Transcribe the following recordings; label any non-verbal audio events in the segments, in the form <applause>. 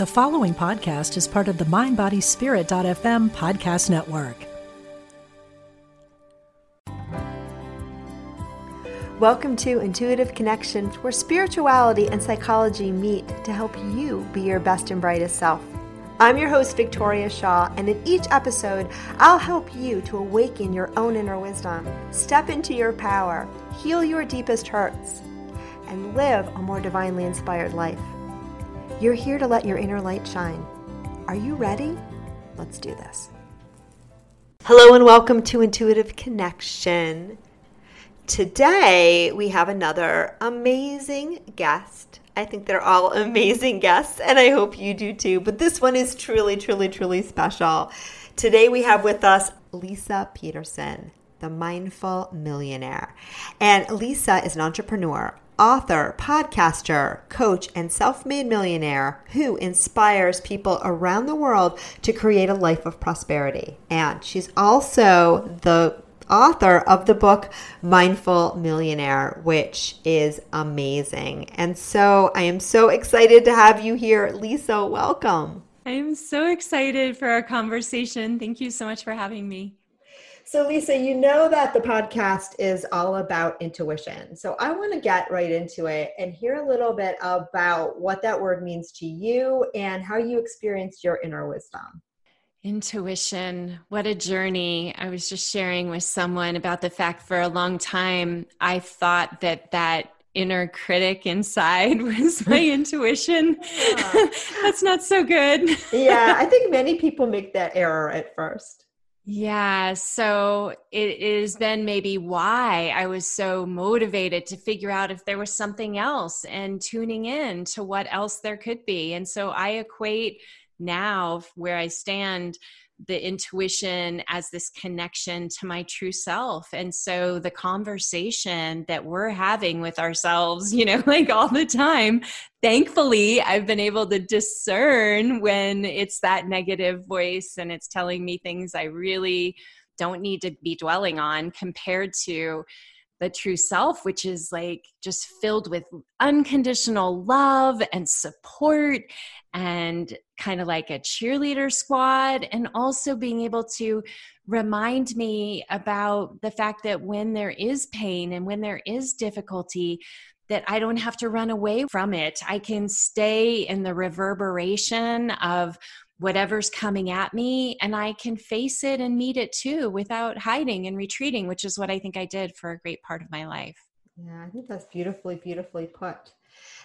The following podcast is part of the MindBodySpirit.fm podcast network. Welcome to Intuitive Connections, where spirituality and psychology meet to help you be your best and brightest self. I'm your host, Victoria Shaw, and in each episode, I'll help you to awaken your own inner wisdom, step into your power, heal your deepest hurts, and live a more divinely inspired life. You're here to let your inner light shine. Are you ready? Let's do this. Hello, and welcome to Intuitive Connection. Today, we have another amazing guest. I think they're all <laughs> amazing guests, and I hope you do too. But this one is truly, truly, truly special. Today, we have with us Lisa Peterson, the Mindful Millionaire. And Lisa is an entrepreneur, author, podcaster, coach, and self made millionaire who inspires people around the world to create a life of prosperity. And she's also the author of the book Mindful Millionaire, which is amazing. And so I am so excited to have you here. Lisa, welcome. I'm so excited for our conversation. Thank you so much for having me. So, Lisa, you know that the podcast is all about intuition. So, I want to get right into it and hear a little bit about what that word means to you and how you experience your inner wisdom. Intuition, what a journey. I was just sharing with someone about the fact for a long time I thought that that inner critic inside <laughs> was my <laughs> intuition. Yeah. <laughs> That's not so good. yeah, I think many people make that error at first. Yeah, so it is then maybe why I was so motivated to figure out if there was something else and tuning in to what else there could be. And so I equate now where I stand the intuition as this connection to my true self. And so the conversation that we're having with ourselves, you know, <laughs> like all the time, thankfully, I've been able to discern when it's that negative voice and it's telling me things I really don't need to be dwelling on compared to the true self, which is like just filled with unconditional love and support and kind of like a cheerleader squad, and also being able to remind me about the fact that when there is pain and when there is difficulty, that I don't have to run away from it. I can stay in the reverberation of whatever's coming at me and I can face it and meet it too without hiding and retreating, which is what I think I did for a great part of my life. Yeah, I think that's beautifully, beautifully put.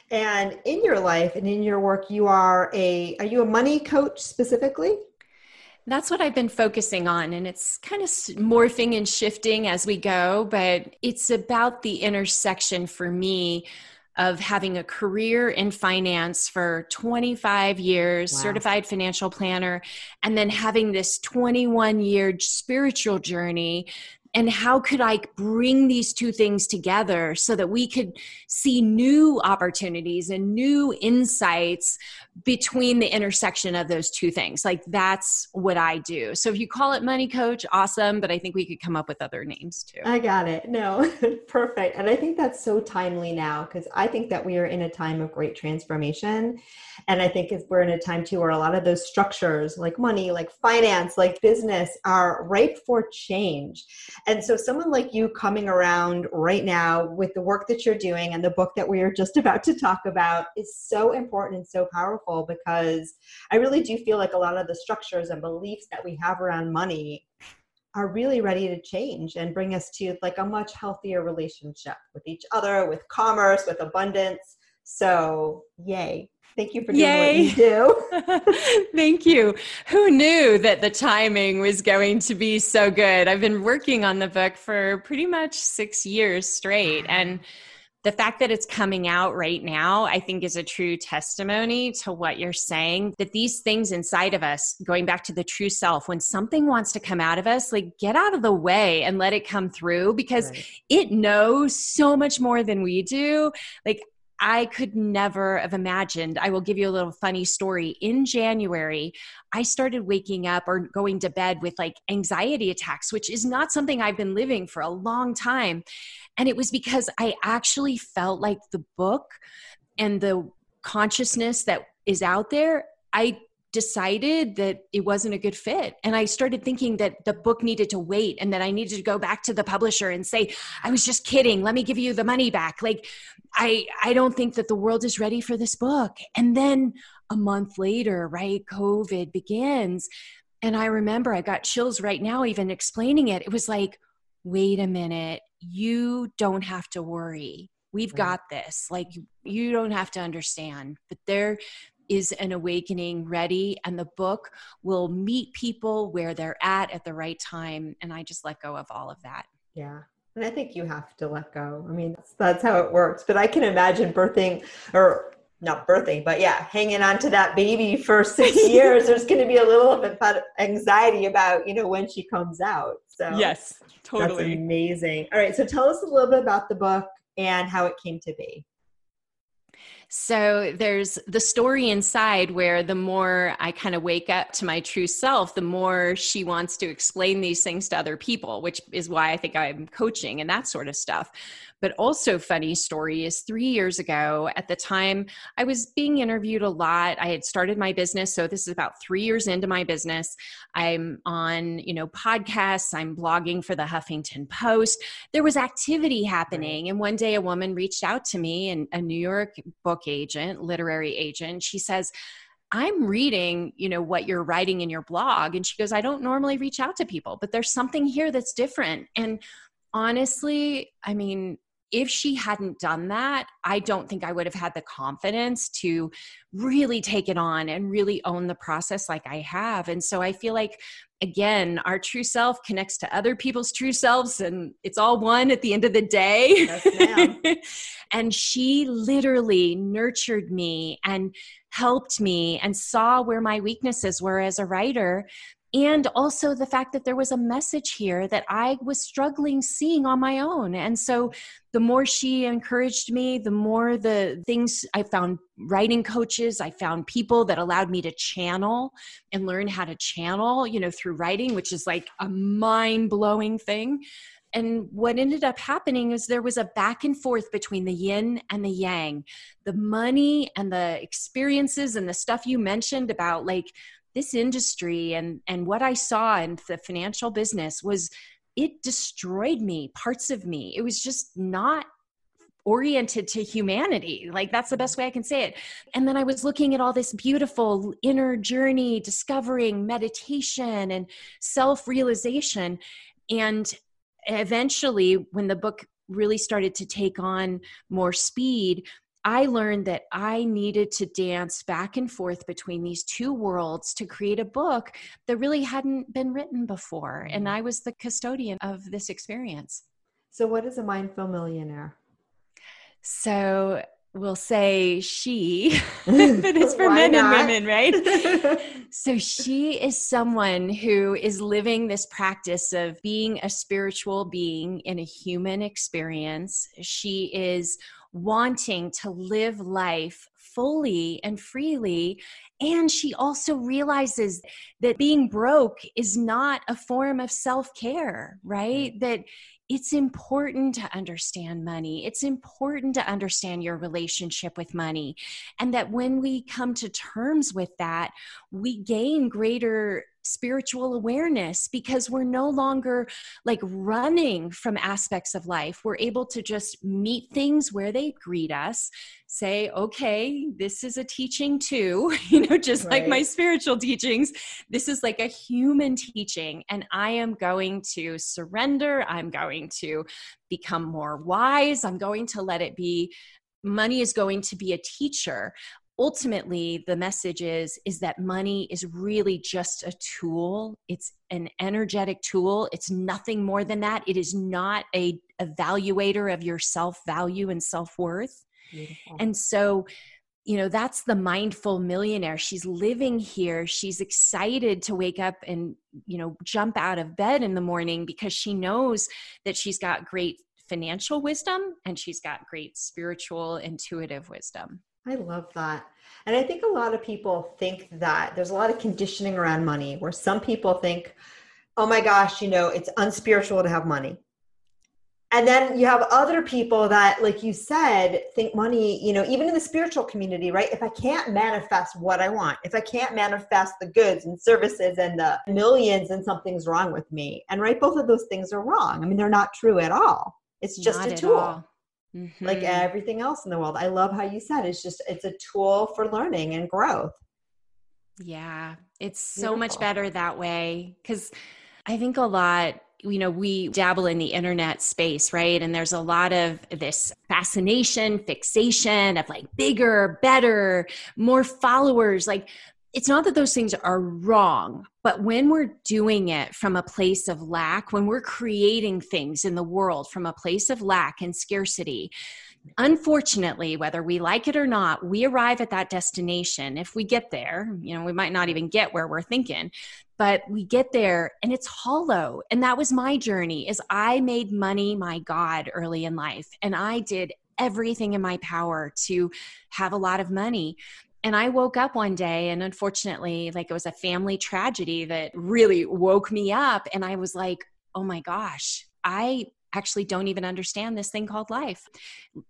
And in your life and in your work, you are a are you a money coach specifically? That's what I've been focusing on, and it's kind of morphing and shifting as we go, but it's about the intersection for me of having a career in finance for 25 years, wow. certified financial planner, and then having this 21 year spiritual journey and how could I bring these two things together so that we could see new opportunities and new insights between the intersection of those two things? Like that's what I do. So if you call it money coach, awesome, but I think we could come up with other names too. I got it. No, <laughs> perfect. And I think that's so timely now because I think that we are in a time of great transformation. And I think if we're in a time too where a lot of those structures like money, like finance, like business are ripe for change. And so, someone like you coming around right now with the work that you're doing and the book that we are just <laughs> about to talk about is so important and so powerful because I really do feel like a lot of the structures and beliefs that we have around money are really ready to change and bring us to like a much healthier relationship with each other, with commerce, with abundance. So, yay. Thank you for doing Yay. what you do. <laughs> Thank you. Who knew that the timing was going to be so good? I've been working on the book for pretty much six years straight. And the fact that it's coming out right now, I think, is a true testimony to what you're saying. That these things inside of us, going back to the true self, when something wants to come out of us, like get out of the way and let it come through because right. it knows so much more than we do. Like, I could never have imagined. I will give you a little funny story. In January, I started waking up or going to bed with like anxiety attacks, which is not something I've been living for a long time. And it was because I actually felt like the book and the consciousness that is out there I decided that it wasn't a good fit. And I started thinking that the book needed to wait and that I needed to go back to the publisher and say, I was just kidding. Let me give you the money back. Like, I, I don't think that the world is ready for this book. And then a month later, right, COVID begins. And I remember I got chills right now, even explaining it. It was like, wait a minute, you don't have to worry. We've got this. Like, you don't have to understand. But there, is an awakening ready and the book will meet people where they're at at the right time and i just let go of all of that. Yeah and i think you have to let go. I mean that's, that's how it works but i can imagine birthing or not birthing but yeah hanging on to that baby for six <laughs> years there's going to be a little bit of anxiety about you know when she comes out so yes totally. that's amazing. All right so tell us a little bit about the book and how it came to be so there's the story inside where the more I kind of wake up to my true self, the more she wants to explain these things to other people, which is why I think I'm coaching and that sort of stuff. But also, funny story is three years ago, at the time I was being interviewed a lot. I had started my business. So this is about three years into my business. I'm on, you know, podcasts, I'm blogging for the Huffington Post. There was activity happening. And one day a woman reached out to me, and a New York book agent, literary agent. She says, I'm reading, you know, what you're writing in your blog. And she goes, I don't normally reach out to people, but there's something here that's different. And honestly, I mean, if she hadn't done that, I don't think I would have had the confidence to really take it on and really own the process like I have. And so I feel like, again, our true self connects to other people's true selves, and it's all one at the end of the day. Yes, <laughs> and she literally nurtured me and helped me and saw where my weaknesses were as a writer and also the fact that there was a message here that I was struggling seeing on my own. And so the more she encouraged me, the more the things I found writing coaches, I found people that allowed me to channel and learn how to channel, you know, through writing, which is like a mind blowing thing. And what ended up happening is there was a back and forth between the yin and the yang, the money and the experiences and the stuff you mentioned about like this industry and and what i saw in the financial business was it destroyed me parts of me. It was just not oriented to humanity. Like that's the best way i can say it. And then i was looking at all this beautiful inner journey discovering meditation and self-realization. And eventually when the book really started to take on more speed I learned that I needed to dance back and forth between these two worlds to create a book that really hadn't been written before. And mm-hmm. I was the custodian of this experience. So, what is a mindful millionaire? So, we'll say she, <laughs> but it's for men not? and women, right? <laughs> so she is someone who is living this practice of being a spiritual being in a human experience. She is wanting to live life fully and freely. And she also realizes that being broke is not a form of self care, right? Mm. That it's important to understand money. It's important to understand your relationship with money. And that when we come to terms with that, we gain greater spiritual awareness because we're no longer like running from aspects of life. We're able to just meet things where they greet us, say, okay, this is a teaching too, <laughs> you know, just right. like my spiritual teachings. This is like a human teaching, and I am going to surrender. I'm going to become more wise. I'm going to let it be money is going to be a teacher ultimately the message is is that money is really just a tool. It's an energetic tool. It's nothing more than that. It is not a evaluator of your self value and self worth and so you know that's the mindful millionaire. She's living here. She's excited to wake up and you know jump out of bed in the morning because she knows that she's got great financial wisdom and she's got great spiritual intuitive wisdom I love that. And I think a lot of people think that there's a lot of conditioning around money where some people think, oh my gosh, you know, it's unspiritual to have money. and then you have other people that like you said think money you know even in the spiritual community right? If i can't manifest what i want if i can't manifest the goods and services and the millions then something's wrong with me. And right both of those things are wrong. I mean they're not true at all. It's just not a tool mm-hmm. like everything else in the world i love how you said it's just it's a tool for learning and growth yeah it's so Beautiful. much better that way because i think a lot you know, we dabble in the internet space, right? And there's a lot of this fascination, fixation of like bigger, better, more followers. Like, it's not that those things are wrong, but when we're doing it from a place of lack, when we're creating things in the world from a place of lack and scarcity, unfortunately, whether we like it or not, we arrive at that destination. If we get there, you know, we might not even get where we're thinking, but we get there and it's hollow and that was my journey is i made money my god early in life and i did everything in my power to have a lot of money and i woke up one day and unfortunately like it was a family tragedy that really woke me up and i was like oh my gosh i actually don't even understand this thing called life.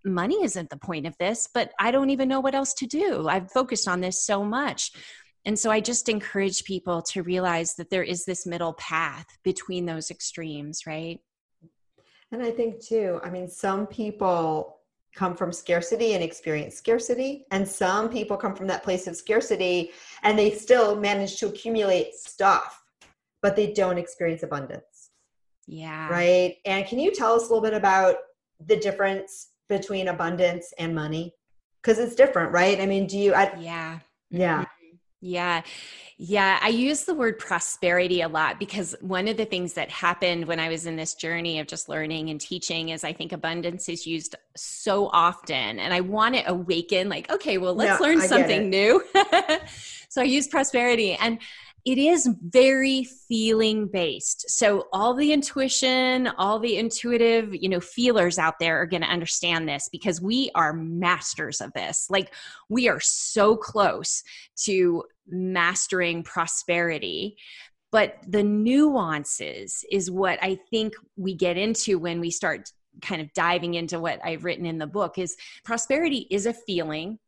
Money isn't the point of this, but I don't even know what else to do. I've focused on this so much. And so I just encourage people to realize that there is this middle path between those extremes, right? And I think too, I mean, some people come from scarcity and experience scarcity, and some people come from that place of scarcity and they still manage to accumulate stuff, but they don't experience abundance. Yeah. Right. And can you tell us a little bit about the difference between abundance and money? Because it's different, right? I mean, do you? I, yeah. Yeah. Mm-hmm. Yeah. Yeah. I use the word prosperity a lot because one of the things that happened when I was in this journey of just learning and teaching is I think abundance is used so often. And I want to awaken, like, okay, well, let's learn something new. <laughs> so I use prosperity. And it is very feeling based so all the intuition all the intuitive you know feelers out there are going to understand this because we are masters of this like we are so close to mastering prosperity. But the nuances is what i think we get into when we start kind of diving into what i've written in the book is prosperity is a feeling.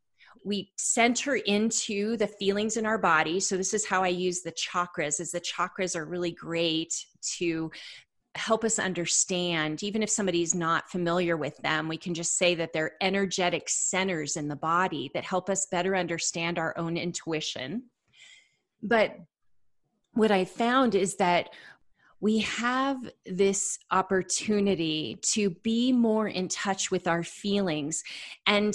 We center into the feelings in our body. So this is how i use the chakras is the chakras are really great to help us understand even if somebody's not familiar with them we can just say that they're energetic centers in the body that help us better understand our own intuition but what i found is that we have this opportunity to be more in touch with our feelings and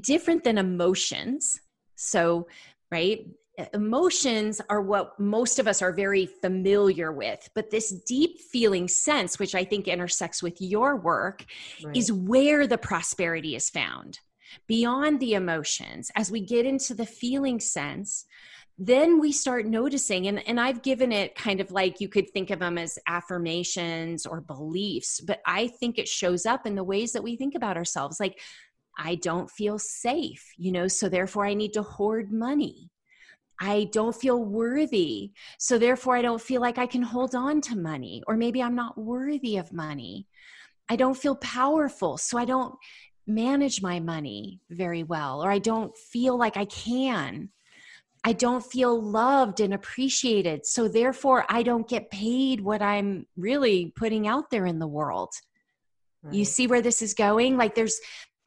different than emotions. So, right? Emotions are what most of us are very familiar with, but this deep feeling sense, which I think intersects with your work, right. is where the prosperity is found. Beyond the emotions, as we get into the feeling sense, then we start noticing and, and i've given it kind of like you could think of them as affirmations or beliefs but i think it shows up in the ways that we think about ourselves like I don't feel safe, you know, so therefore I need to hoard money. I don't feel worthy, so therefore I don't feel like I can hold on to money, or maybe I'm not worthy of money. I don't feel powerful, so I don't manage my money very well, or I don't feel like I can. I don't feel loved and appreciated, so therefore I don't get paid what I'm really putting out there in the world. Right. You see where this is going? Like there's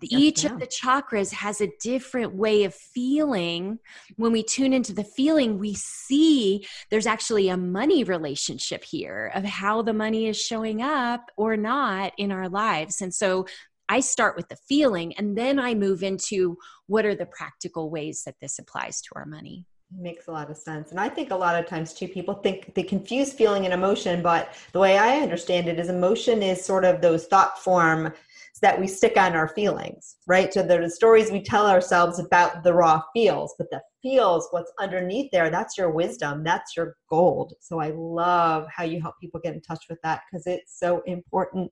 each of the chakras has a different way of feeling. When we tune into the feeling we see there's actually a money relationship here of how the money is showing up or not in our lives. And so i start with the feeling and then i move into what are the practical ways that this applies to our money. Makes a lot of sense. And i think a lot of times too people think they confuse feeling and emotion but the way i understand it is emotion is sort of those thought form that we stick on our feelings, right? So they're the stories we tell ourselves about the raw feels, but the feels, what's underneath there, that's your wisdom, that's your gold. So I love how you help people get in touch with that because it's so important.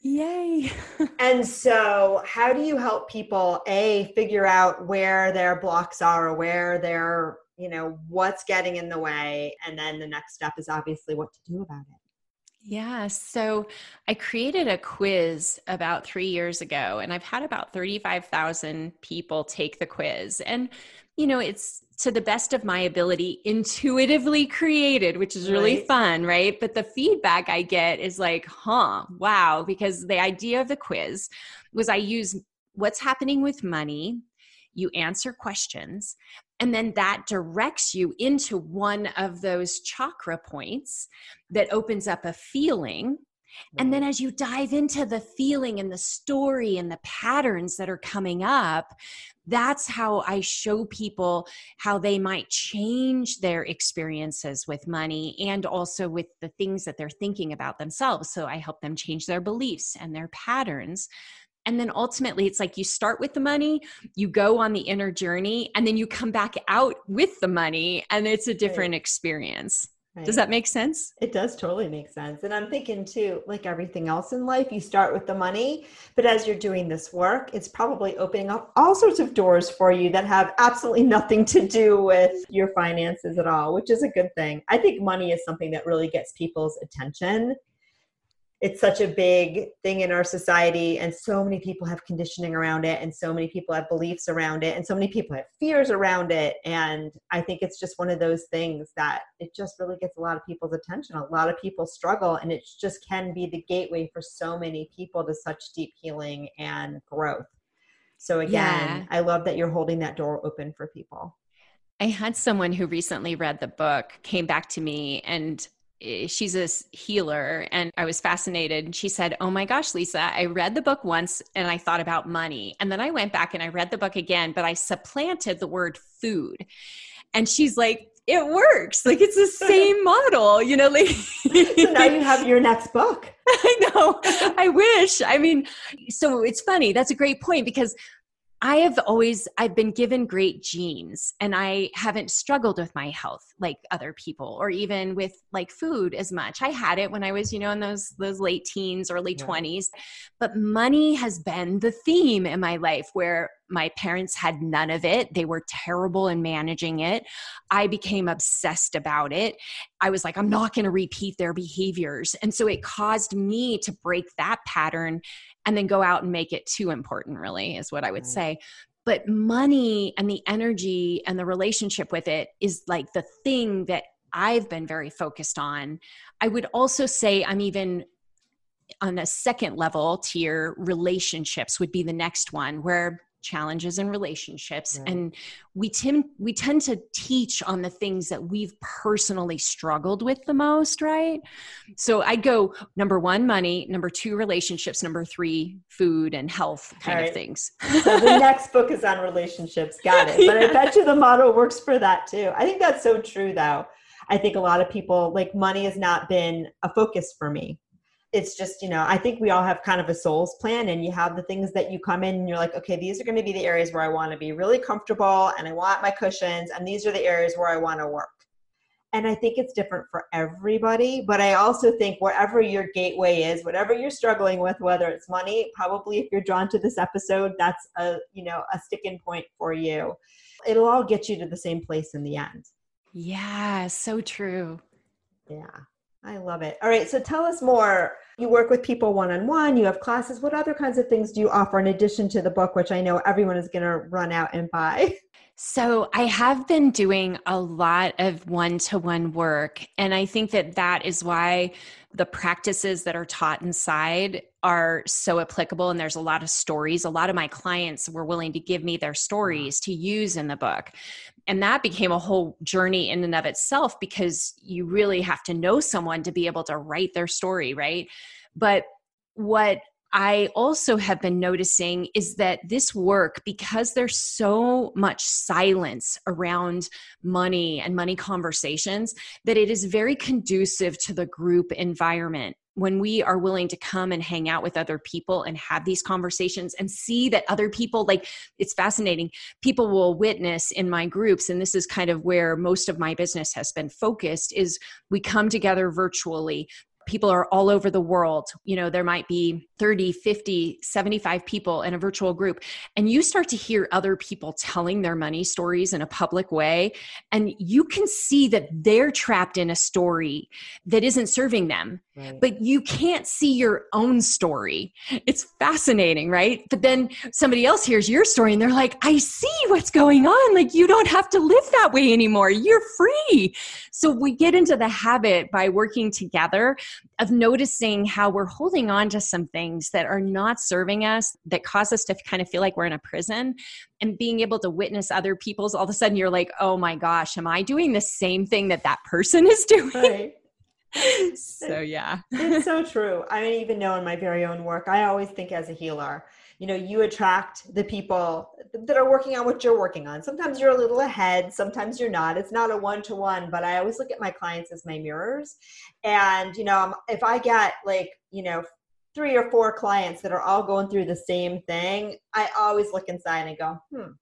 Yay. <laughs> and so, how do you help people a figure out where their blocks are, or where they're, you know, what's getting in the way, and then the next step is obviously what to do about it. Yeah, so I created a quiz about three years ago, and I've had about 35,000 people take the quiz. And, you know, it's to the best of my ability, intuitively created, which is really right. fun, right? But the feedback I get is like, huh, wow, because the idea of the quiz was I use what's happening with money, you answer questions, and then that directs you into one of those chakra points that opens up a feeling. And then, mm-hmm. as you dive into the feeling and the story and the patterns that are coming up, that's how I show people how they might change their experiences with money and also with the things that they're thinking about themselves. So I help them change their beliefs and their patterns and then ultimately it's like you start with the money you go on the inner journey and then you come back out with the money and it's a different right. experience right. does that make sense? It does totally make sense. And i'm thinking too like everything else in life you start with the money but as you're doing this work it's probably opening up all sorts of doors for you that have absolutely <laughs> nothing to do with your finances at all which is a good thing. I think money is something that really gets people's attention it's such a big thing in our society and so many people have conditioning around it and so many people have beliefs around it and so many people have fears around it. And i think it's just one of those things that it just really gets a lot of people's attention. A lot of people struggle and it just can be the gateway for so many people to such deep healing and growth. So again yeah. i love that you're holding that door open for people. I had someone who recently read the book came back to me and Eh, she's a healer and I was fascinated. and She said, Oh my gosh, Lisa, I read the book once and I thought about money. And then I went back and I read the book again, but I supplanted the word food. And she's like, it works. Like it's the <laughs> same model, you know, like so now you have your next book. <laughs> I know. I wish. I mean, so it's funny. That's a great point because I have always I've been given great genes and I haven't struggled with my health like other people or even with like food as much. I had it when I was, you know, in those those late teens, early yeah. 20s. But money has been the theme in my life where my parents had none of it. They were terrible in managing it. I became obsessed about it. I was like, I'm not going to repeat their behaviors. And so it caused me to break that pattern and then go out and make it too important, really, is what I would say. But money and the energy and the relationship with it is like the thing that I've been very focused on. I would also say I'm even on a second level tier, relationships would be the next one where challenges in relationships right. and we tend we tend to teach on the things that we've personally struggled with the most right? So i go number one money number two relationships number three food and health kind right. of things. So the <laughs> next book is on relationships. Got it. But yeah. i bet you the model works for that too. I think that's so true though. I think a lot of people like money has not been a focus for me it's just you know i think we all have kind of a soul's plan and you have the things that you come in and you're like okay these are going to be the areas where i want to be really comfortable and i want my cushions and these are the areas where i want to work. And i think it's different for everybody but i also think wherever your gateway is whatever you're struggling with whether it's money probably if you're drawn to this episode that's a you know a sticking point for you. It'll all get you to the same place in the end. Yeah so true. Yeah I love it. All right, so tell us more. You work with people one on one, you have classes. What other kinds of things do you offer in addition to the book, which I know everyone is going to run out and buy? So, I have been doing a lot of one to one work. And I think that that is why the practices that are taught inside are so applicable. And there's a lot of stories. A lot of my clients were willing to give me their stories to use in the book and that became a whole journey in and of itself because you really have to know someone to be able to write their story right? But what I also have been noticing is that this work, because there's so much silence around money and money conversations, that it is very conducive to the group environment when we are willing to come and hang out with other people and have these conversations and see that other people like it's fascinating. People will witness in my groups and this is kind of where most of my business has been focused is we come together virtually. People are all over the world. You know there might be 30, 50, 75 people in a virtual group, and you start to hear other people telling their money stories in a public way, and you can see that they're trapped in a story that isn't serving them, right. but you can't see your own story. It's fascinating, right? But then somebody else hears your story and they're like, I see what's going on. Like, you don't have to live that way anymore. You're free. So we get into the habit by working together of noticing how we're holding on to something things that are not serving us, that cause us to kind of feel like we're in a prison, and being able to witness other people's, all of a sudden you're like, oh my gosh, am I doing the same thing that that person is <laughs> doing? Right. <laughs> so yeah. it's so <laughs> true. I mean even know in my very own work i always think as a healer you know you attract the people that are working on what you're working on. Sometimes you're a little ahead sometimes you're not. It's not a one-to-one but i always look at my clients as my mirrors. And you know if i get like you know three or four clients that are all going through the same thing, I always look inside and go, hmm,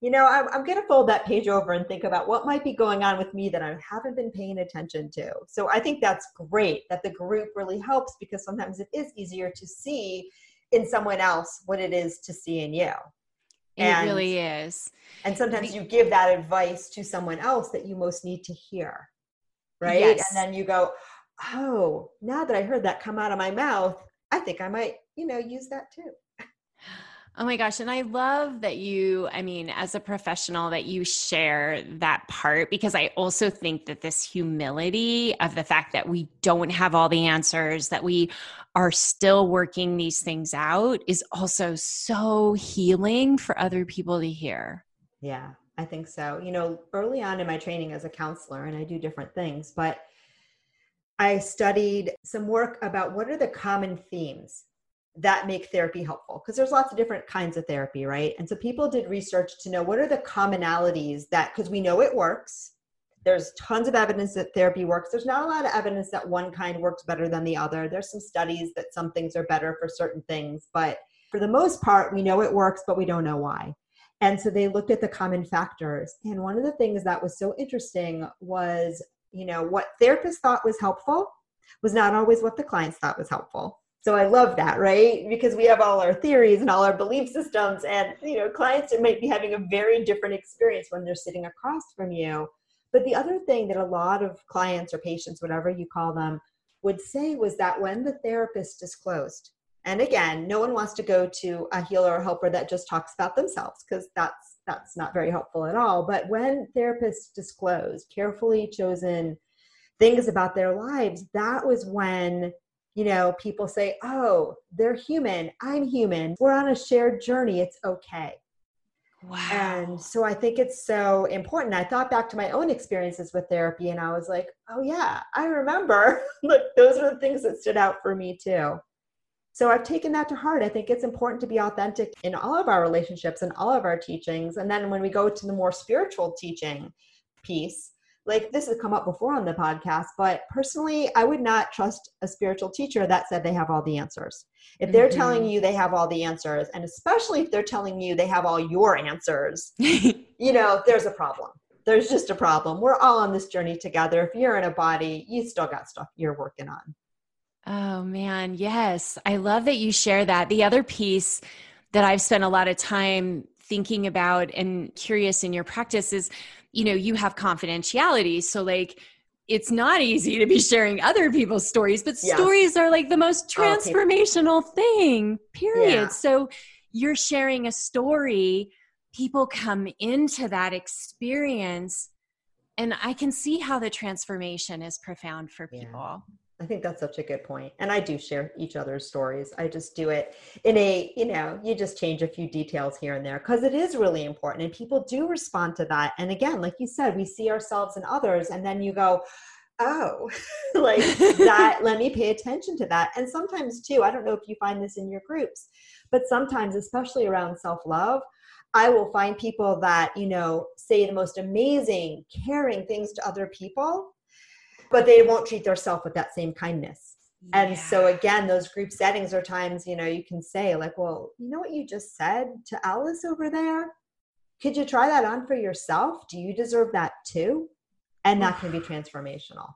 you know, I'm, I'm going to fold that page over and think about what might be going on with me that I haven't been paying attention to. So I think that's great that the group really helps because sometimes it is easier to see in someone else what it is to see in you. And, It really is. And sometimes you give that advice to someone else that you most need to hear. Right. Yes. And then you go, oh, now that I heard that come out of my mouth, I think I might, you know, use that too. Oh my gosh. And I love that you, I mean, as a professional, that you share that part because I also think that this humility of the fact that we don't have all the answers, that we are still working these things out is also so healing for other people to hear. Yeah, I think so. You know, early on in my training as a counselor, and I do different things, but I studied some work about what are the common themes that make therapy helpful because there's lots of different kinds of therapy, right? And so people did research to know what are the commonalities that because we know it works. There's tons of evidence that therapy works. There's not a lot of evidence that one kind works better than the other. There's some studies that some things are better for certain things, but for the most part, we know it works, but we don't know why. And so they looked at the common factors. And one of the things that was so interesting was you know what therapists thought was helpful was not always what the clients thought was helpful. So i love that right? Because we have all our theories and all our belief systems and you know clients might be having a very different experience when they're sitting across from you. But the other thing that a lot of clients or patients whatever you call them would say was that when the therapist disclosed and again no one wants to go to a healer or helper that just talks about themselves because that's that's not very helpful at all. But when therapists disclose carefully chosen things about their lives, that was when you know people say, "Oh, they're human. I'm human. We're on a shared journey. It's okay." Wow. And so I think it's so important. I thought back to my own experiences with therapy and I was like, oh yeah, I remember. <laughs> Look, those are the things that stood out for me too. So I've taken that to heart. I think it's important to be authentic in all of our relationships and all of our teachings. And then when we go to the more spiritual teaching piece, like this has come up before on the podcast, but personally, I would not trust a spiritual teacher that said they have all the answers. If they're mm-hmm. telling you they have all the answers, and especially if they're telling you they have all your answers, <laughs> you know, there's a problem. There's just a problem. We're all on this journey together. If you're in a body, you still got stuff you're working on. Oh man, yes. I love that you share that. The other piece that I've spent a lot of time thinking about and curious in your practice is, you know, you have confidentiality. So like it's not easy to be sharing other people's stories, but yes. stories are like the most oh, transformational okay. thing, period. Yeah. So you're sharing a story, people come into that experience and I can see how the transformation is profound for people. Yeah. I think that's such a good point. And I do share each other's stories. I just do it in a, you know, you just change a few details here and there because it is really important and people do respond to that. And again, like you said, we see ourselves and others and then you go, oh, <laughs> like that, let me pay attention to that. And sometimes too, I don't know if you find this in your groups, but sometimes, especially around self love, I will find people that, you know, say the most amazing, caring things to other people but they won't treat themselves with that same kindness. Yeah. And so again, those group settings are times, you know, you can say like, well, you know what you just said to Alice over there? Could you try that on for yourself? Do you deserve that too? And that can be <sighs> transformational.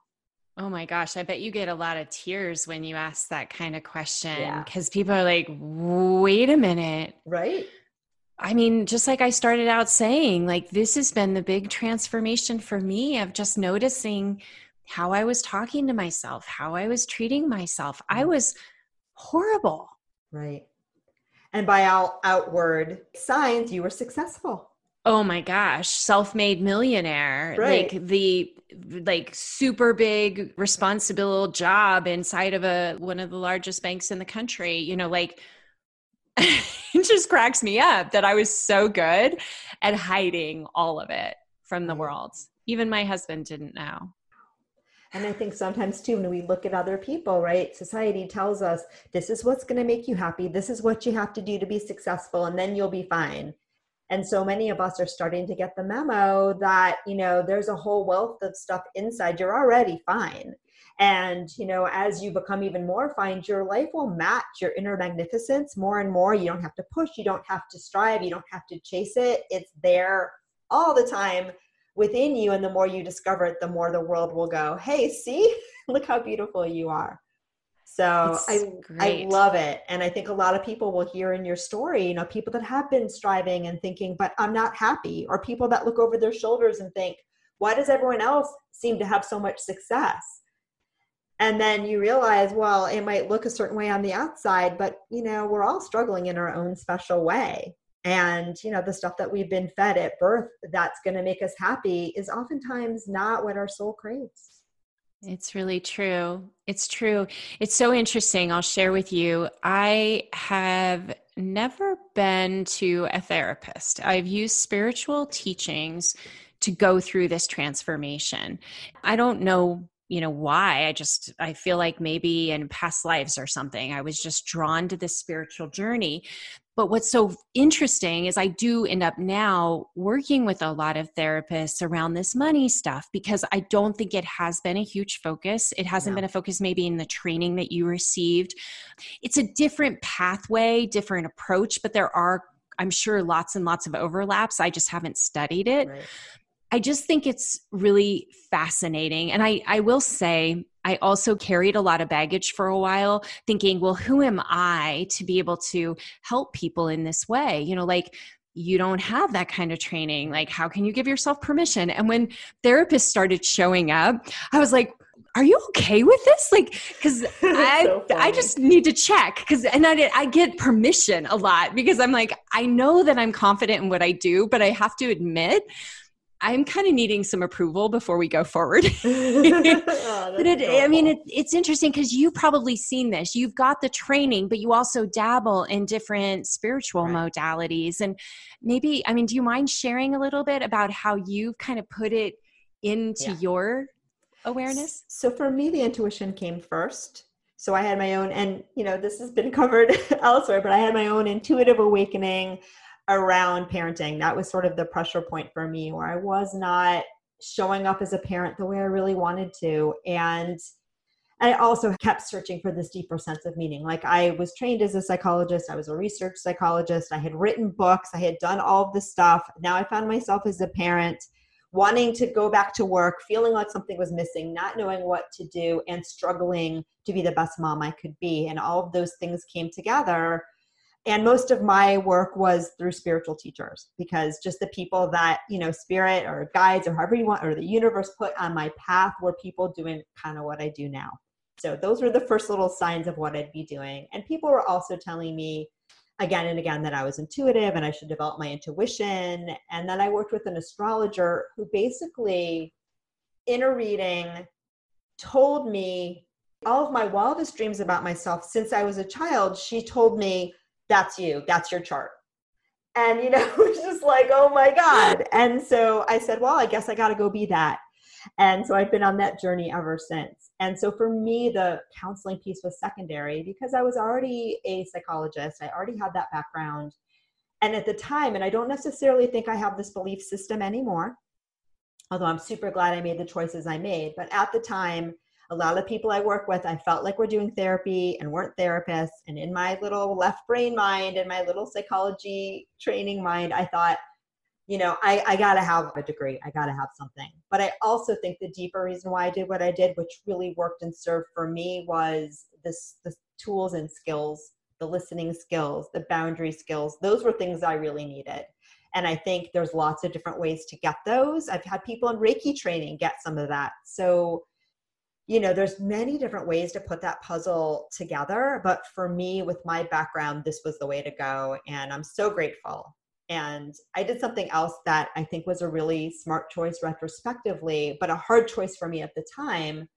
Oh my gosh, I bet you get a lot of tears when you ask that kind of question because yeah. people are like, wait a minute. Right. I mean, just like I started out saying, like this has been the big transformation for me of just noticing how I was talking to myself, how I was treating myself. I mm. was horrible. Right. And by all outward signs, you were successful oh my gosh self-made millionaire right. like the like super big responsible job inside of a one of the largest banks in the country you know like <laughs> it just cracks me up that i was so good at hiding all of it from the world even my husband didn't know and I think sometimes too, when we look at other people, right? Society tells us this is what's going to make you happy. This is what you have to do to be successful, and then you'll be fine. And so many of us are starting to get the memo that you know there's a whole wealth of stuff inside. You're already fine. And you know as you become even more fine your life will match your inner magnificence more and more. You don't have to push. You don't have to strive. You don't have to chase it. It's there all the time within you and the more you discover it the more the world will go hey see <laughs> look how beautiful you are so I I love it. And I think a lot of people will hear in your story, you know, people that have been striving and thinking, but I'm not happy, or people that look over their shoulders and think, why does everyone else seem to have so much success? And then you realize, well, it might look a certain way on the outside, but you know, we're all struggling in our own special way. And you know, the stuff that we've been fed at birth that's going to make us happy is oftentimes not what our soul craves. It's really true. It's true. It's so interesting. I'll share with you. I have never been to a therapist. I've used spiritual teachings to go through this transformation. I don't know you know why i just i feel like maybe in past lives or something i was just drawn to this spiritual journey but what's so interesting is I do end up now working with a lot of therapists around this money stuff because I don't think it has been a huge focus. It hasn't been a focus maybe in the training that you received. It's a different pathway, different approach, but there are, I'm sure, lots and lots of overlaps. I just haven't studied it. Right. I just think it's really fascinating. And I, I will say, I also carried a lot of baggage for a while, thinking, well, who am I to be able to help people in this way? You know, like, you don't have that kind of training. Like, how can you give yourself permission? And when therapists started showing up, I was like, are you okay with this like because <laughs> i so i just need to check because and I, I get permission a lot because i'm like i know that i'm confident in what i do but i have to admit I'm kind of needing some approval before we go forward. <laughs> <laughs> oh, but it, I mean, it, it's interesting because you've probably seen this. You've got the training, but you also dabble in different spiritual right. modalities. And maybe, I mean, do you mind sharing a little bit about how you've kind of put it into yeah. your awareness? So for me, the intuition came first. So I had my own, and you know, this has been covered <laughs> elsewhere, but I had my own intuitive awakening around parenting. That was sort of the pressure point for me where I was not showing up as a parent the way I really wanted to. And I also kept searching for this deeper sense of meaning. Like I was trained as a psychologist, I was a research psychologist, I had written books, I had done all of this stuff. Now I found myself as a parent wanting to go back to work, feeling like something was missing, not knowing what to do, and struggling to be the best mom I could be. And all of those things came together and most of my work was through spiritual teachers because just the people that you know spirit or guides or however you want or the universe put on my path were people doing kind of what i do now. So those were the first little signs of what i'd be doing. And people were also telling me again and again that i was intuitive and i should develop my intuition and then i worked with an astrologer who basically in a reading told me all of my wildest dreams about myself since i was a child. She told me that's you that's your chart. And you know <laughs> it's just like oh my god. And so i said well i guess i got to go be that. And so i've been on that journey ever since. And so for me the counseling piece was secondary because i was already a psychologist. I already had that background. And at the time and i don't necessarily think i have this belief system anymore although i'm super glad i made the choices i made but at the time a lot of people I work with, I felt like we're doing therapy and weren't therapists. And in my little left brain mind and my little psychology training mind, I thought, you know, I, I got to have a degree. I got to have something. But I also think the deeper reason why I did what I did, which really worked and served for me, was this the tools and skills, the listening skills, the boundary skills. Those were things I really needed. And I think there's lots of different ways to get those. I've had people in Reiki training get some of that. So, you know, there's many different ways to put that puzzle together. But for me, with my background, this was the way to go. And I'm so grateful and I did something else that I think was a really smart choice retrospectively, but a hard choice for me at the time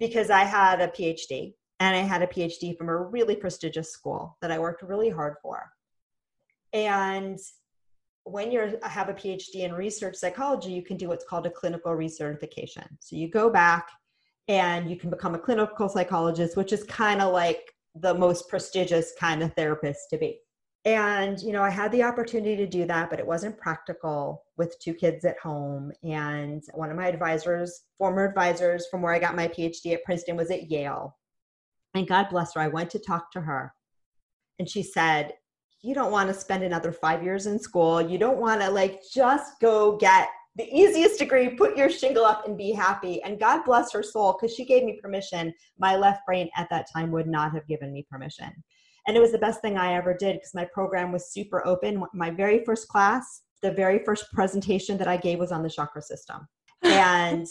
because I had a PhD and I had a PhD from a really prestigious school that I worked really hard for. And when you have a PhD in research psychology, you can do what's called a clinical recertification. So you go back and you can become a clinical psychologist, which is kind of like the most prestigious kind of therapist to be. And you know i had the opportunity to do that but it wasn't practical with two kids at home. And one of my advisors former advisors from where i got my phd at princeton was at yale. And god bless her i went to talk to her. And she said you don't want to spend another five years in school. You don't want to like just go get the easiest degree put your shingle up and be happy and god bless her soul because she gave me permission my left brain at that time would not have given me permission and it was the best thing I ever did because my program was super open. My very first class, the very first presentation that I gave was on the chakra system. <laughs> And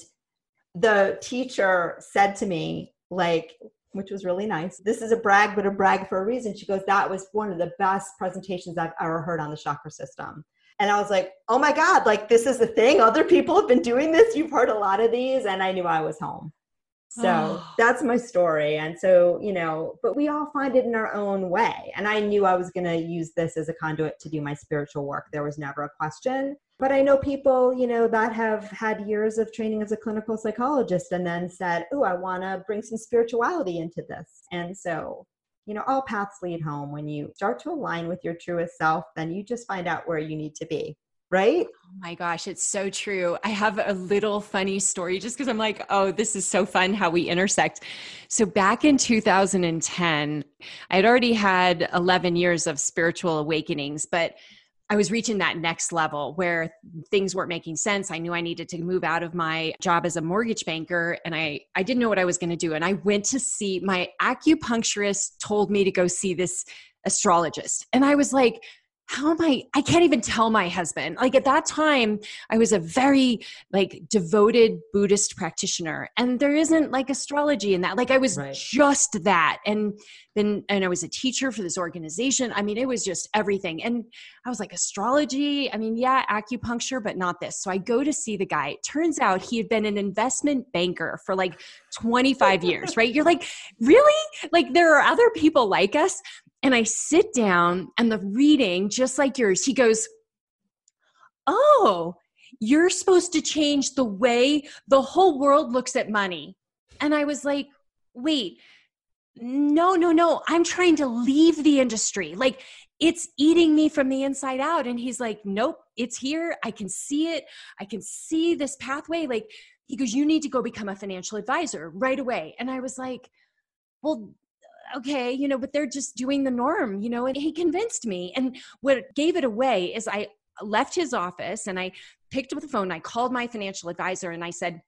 the teacher said to me, like, which was really nice. This is a brag, but a brag for a reason. She goes, That was one of the best presentations I've ever heard on the chakra system. And I was like, Oh my God, like this is the thing. Other people have been doing this. You've heard a lot of these. And I knew I was home. So oh. that's my story. And so, you know, but we all find it in our own way. And I knew I was going to use this as a conduit to do my spiritual work. There was never a question. But I know people, you know, that have had years of training as a clinical psychologist and then said, oh, I want to bring some spirituality into this. And so, you know, all paths lead home. When you start to align with your truest self, then you just find out where you need to be right? Oh my gosh, it's so true. I have a little funny story just because I'm like, oh, this is so fun how we intersect. So, back in 2010, I had already had 11 years of spiritual awakenings, but I was reaching that next level where things weren't making sense. I knew I needed to move out of my job as a mortgage banker and I I didn't know what I was going to do and I went to see my acupuncturist told me to go see this astrologist. And I was like, how am I? I can't even tell my husband. Like at that time, I was a very like devoted Buddhist practitioner, and there isn't like astrology in that. Like I was right. just that, and then and I was a teacher for this organization. I mean, it was just everything. And I was like, astrology. I mean, yeah, acupuncture, but not this. So I go to see the guy. It turns out he had been an investment banker for like 25 years. Right? You're like, really? Like there are other people like us and I sit down and the reading, just like yours, he goes, Oh, you're supposed to change the way the whole world looks at money. And I was like, Wait, no, no, no. I'm trying to leave the industry. Like it's eating me from the inside out. And he's like, Nope, it's here. I can see it. I can see this pathway. Like, he goes, You need to go become a financial advisor right away. And I was like, Well, okay, you know, but they're just doing the norm, you know, and he convinced me. And what gave it away is I left his office and I picked up the phone. I called my financial advisor and I said,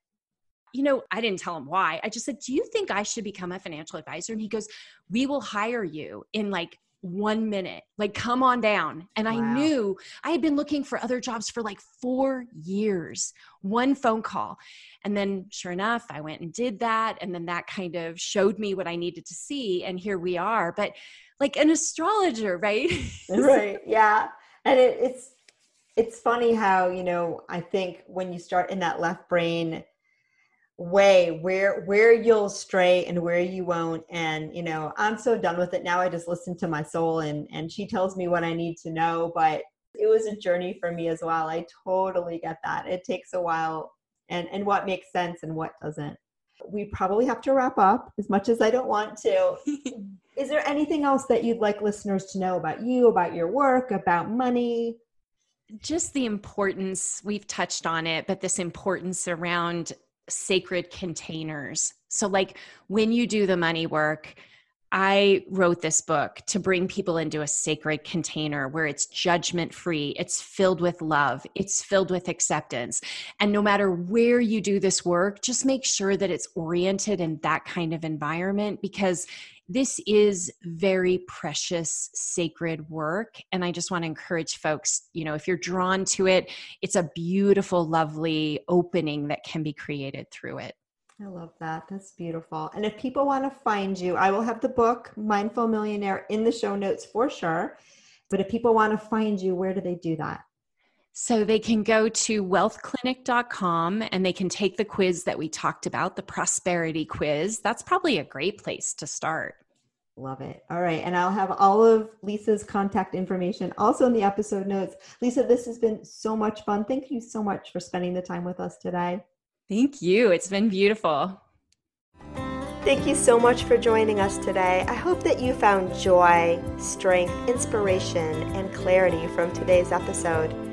you know, I didn't tell him why. I just said, Do you think I should become a financial advisor? And he goes, We will hire you in like one minute. Like, come on down. And wow. I knew I had been looking for other jobs for like four years, one phone call. And then, sure enough, I went and did that. And then that kind of showed me what I needed to see. And here we are. But like an astrologer, right? <laughs> right. Yeah. And it, it's, it's funny how, you know, I think when you start in that left brain, way where where you'll stray and where you won't. And you know i'm so done with it now. I just listen to my soul and and she tells me what i need to know but it was a journey for me as well. I totally get that. It takes a while and and what makes sense and what doesn't. We probably have to wrap up as much as i don't want to. <laughs> Is there anything else that you'd like listeners to know about you about your work about money? Just the importance we've touched on it but this importance around sacred containers. So, like when you do the money work, I wrote this book to bring people into a sacred container where it's judgment free, it's filled with love, it's filled with acceptance. And no matter where you do this work, just make sure that it's oriented in that kind of environment because this is very precious, sacred work. And I just want to encourage folks, you know, if you're drawn to it, it's a beautiful, lovely opening that can be created through it. I love that. That's beautiful. And if people want to find you, I will have the book Mindful Millionaire in the show notes for sure. But if people want to find you, where do they do that? So they can go to wealthclinic.com and they can take the quiz that we talked about, the prosperity quiz. That's probably a great place to start. Love it. All right. And I'll have all of Lisa's contact information also in the episode notes. Lisa, this has been so much fun. Thank you so much for spending the time with us today. Thank you. It's been beautiful. Thank you so much for joining us today. I hope that you found joy, strength, inspiration, and clarity from today's episode.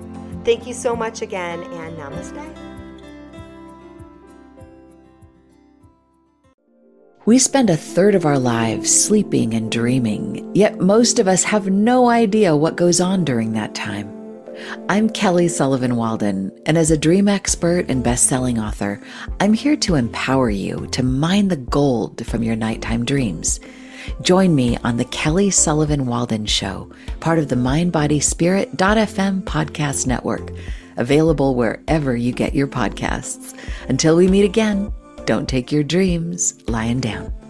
Thank you so much again, and namaste. We spend a third of our lives sleeping and dreaming, yet most of us have no idea what goes on during that time. I'm Kelly Sullivan Walden, and as a dream expert and best-selling author, I'm here to empower you to mine the gold from your nighttime dreams. Join me on the Kelly Sullivan Walden Show, part of the MindBodySpirit.fm podcast network, available wherever you get your podcasts. Until we meet again, don't take your dreams lying down.